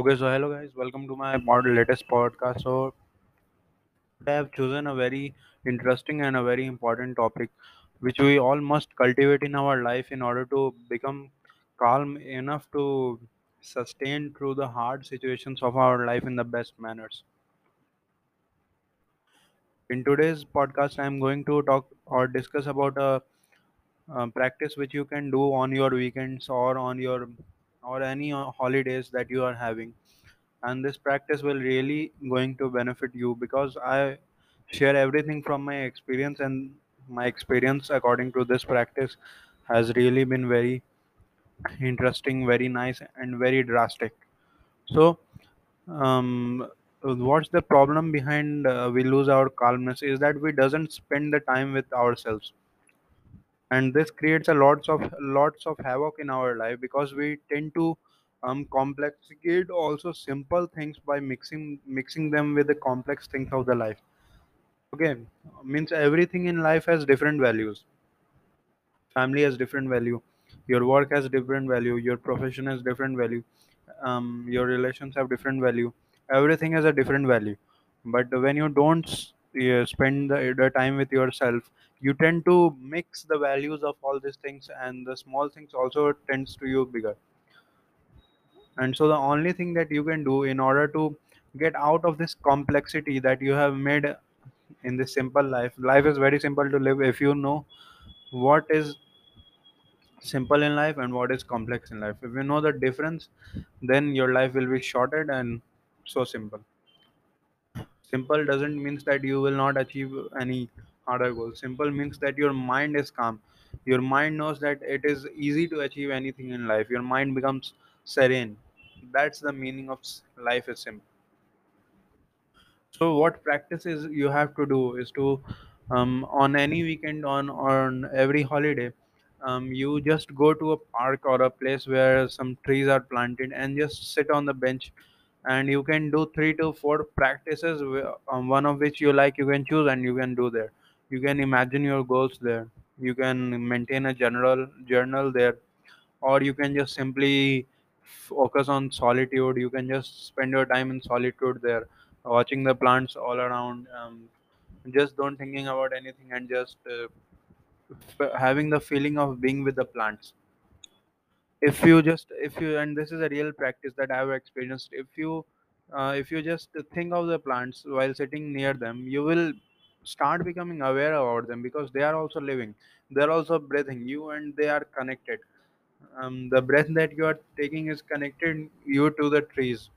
Okay, so hello guys, welcome to my mod latest podcast. So I have chosen a very interesting and a very important topic, which we all must cultivate in our life in order to become calm enough to sustain through the hard situations of our life in the best manners. In today's podcast, I am going to talk or discuss about a, uh practice which you can do on your weekends or on your or any uh, holidays that you are having. And this practice will really going to benefit you because i share everything from my experience and my experience according to this practice has really been very interesting very nice and very drastic. So um, what's the problem behind uh, we lose our calmness is that we doesn't spend the time with ourselves and this creates a lots of lots of havoc in our life because we tend to um, complicate also simple things by mixing mixing them with the complex things of the life. Okay means everything in life has different values. Family has different value. Your work has different value. Your profession has different value. Um, your relations have different value. Everything has a different value. But when you don't s- spend the, the time with yourself you tend to mix the values of all these things and the small things also tends to you bigger and so the only thing that you can do in order to get out of this complexity that you have made in this simple life life is very simple to live if you know what is simple in life and what is complex in life. If you know the difference, then your life will be shorted and so simple. Simple doesn't means that you will not achieve any harder. Simple means that your mind is calm. Your mind knows that it is easy to achieve anything in life. Your mind becomes serene. That's the meaning of life is simple. So what practices you have to do is to um, on any weekend on on every holiday um, you just go to a park or a place where some trees are planted and just sit on the bench and you can do three to four practices um, one of which you like you can choose and you can do there you can imagine your goals there. You can maintain a general journal there. Or you can just simply focus on solitude. You can just spend your time in solitude there watching the plants all around um, just don't thinking about anything and just uh, having the feeling of being with the plants. If you just if you and this is a real practice that i've experienced. If you uh, if you just think of the plants while sitting near them you will start becoming aware about them because they are also living. They're also breathing. You and they are connected. Um, the breath that you are taking is connected you to the trees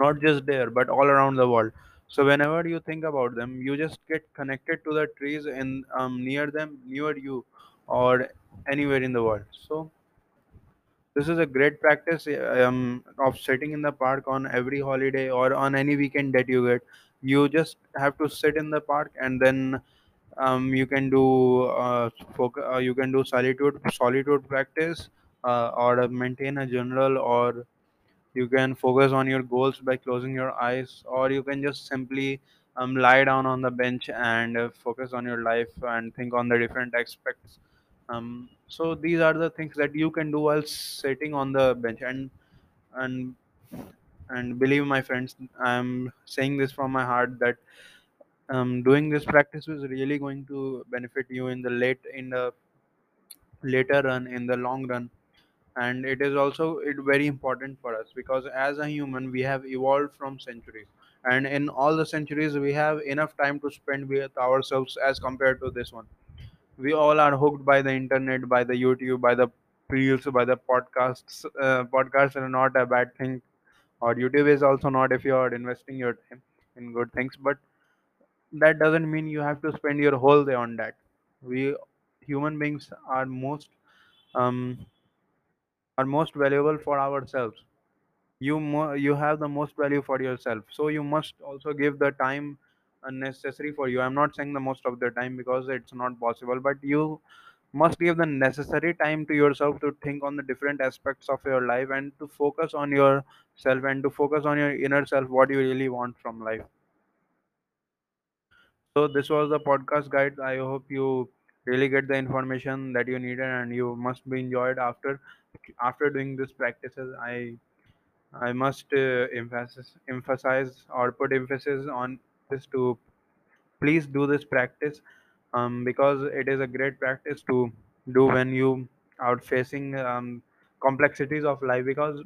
not just there but all around the world. So whenever you think about them you just get connected to the trees in um, near them near you or anywhere in the world. So this is a great practice um, of sitting in the park on every holiday or on any weekend that you get you just have to sit in the park and then um, you can do uh, foc- uh, you can do solitude solitude practice uh, or maintain a journal or you can focus on your goals by closing your eyes or you can just simply um, lie down on the bench and uh, focus on your life and think on the different aspects. Um, so these are the things that you can do while sitting on the bench and and and believe my friends i'm saying this from my heart that um, doing this practice is really going to benefit you in the late in the later run in the long run. And it is also it very important for us because as a human we have evolved from centuries. And in all the centuries we have enough time to spend with ourselves as compared to this one. We all are hooked by the internet by the youtube by the reels by the podcasts uh, podcasts are not a bad thing or youtube is also not if you are investing your time in good things but that doesn't mean you have to spend your whole day on that. We human beings are most um, are most valuable for ourselves. You mo- you have the most value for yourself. So you must also give the time uh, necessary for you. I'm not saying the most of the time because it's not possible but you must give the necessary time to yourself to think on the different aspects of your life and to focus on yourself and to focus on your inner self what you really want from life. So this was the podcast guide i hope you really get the information that you needed and you must be enjoyed after after doing this practices. I I must uh, emphasize, emphasize or put emphasis on this to please do this practice um, because it is a great practice to do when you are facing um, complexities of life because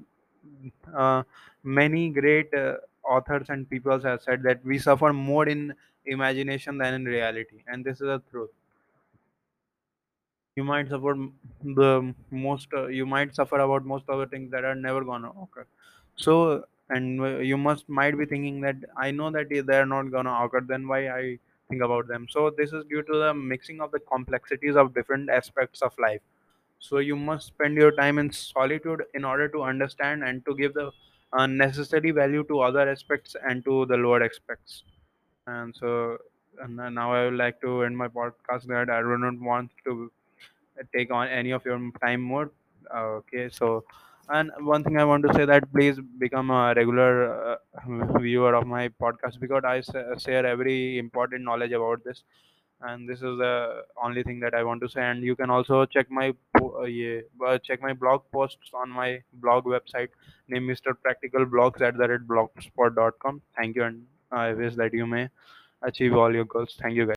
uh, many great uh, authors and people have said that we suffer more in imagination than in reality and this is a truth. You might suffer the most uh, you might suffer about most of the things that are never gonna occur. So and uh, you must might be thinking that i know that they're not gonna occur then why i think about them. So this is due to the mixing of the complexities of different aspects of life. So you must spend your time in solitude in order to understand and to give the uh, necessary value to other aspects and to the lower aspects. And so and now i would like to end my podcast that i do not want to take on any of your time more. Uh, okay, so and one thing I want to say that please become a regular uh, viewer of my podcast because i share every important knowledge about this, and this is the only thing that I want to say. And you can also check my uh, yeah, uh, check my blog posts on my blog website named Mr. Practical Blogs at the red blogspot.com. Thank you, and I wish that you may achieve all your goals. Thank you, guys.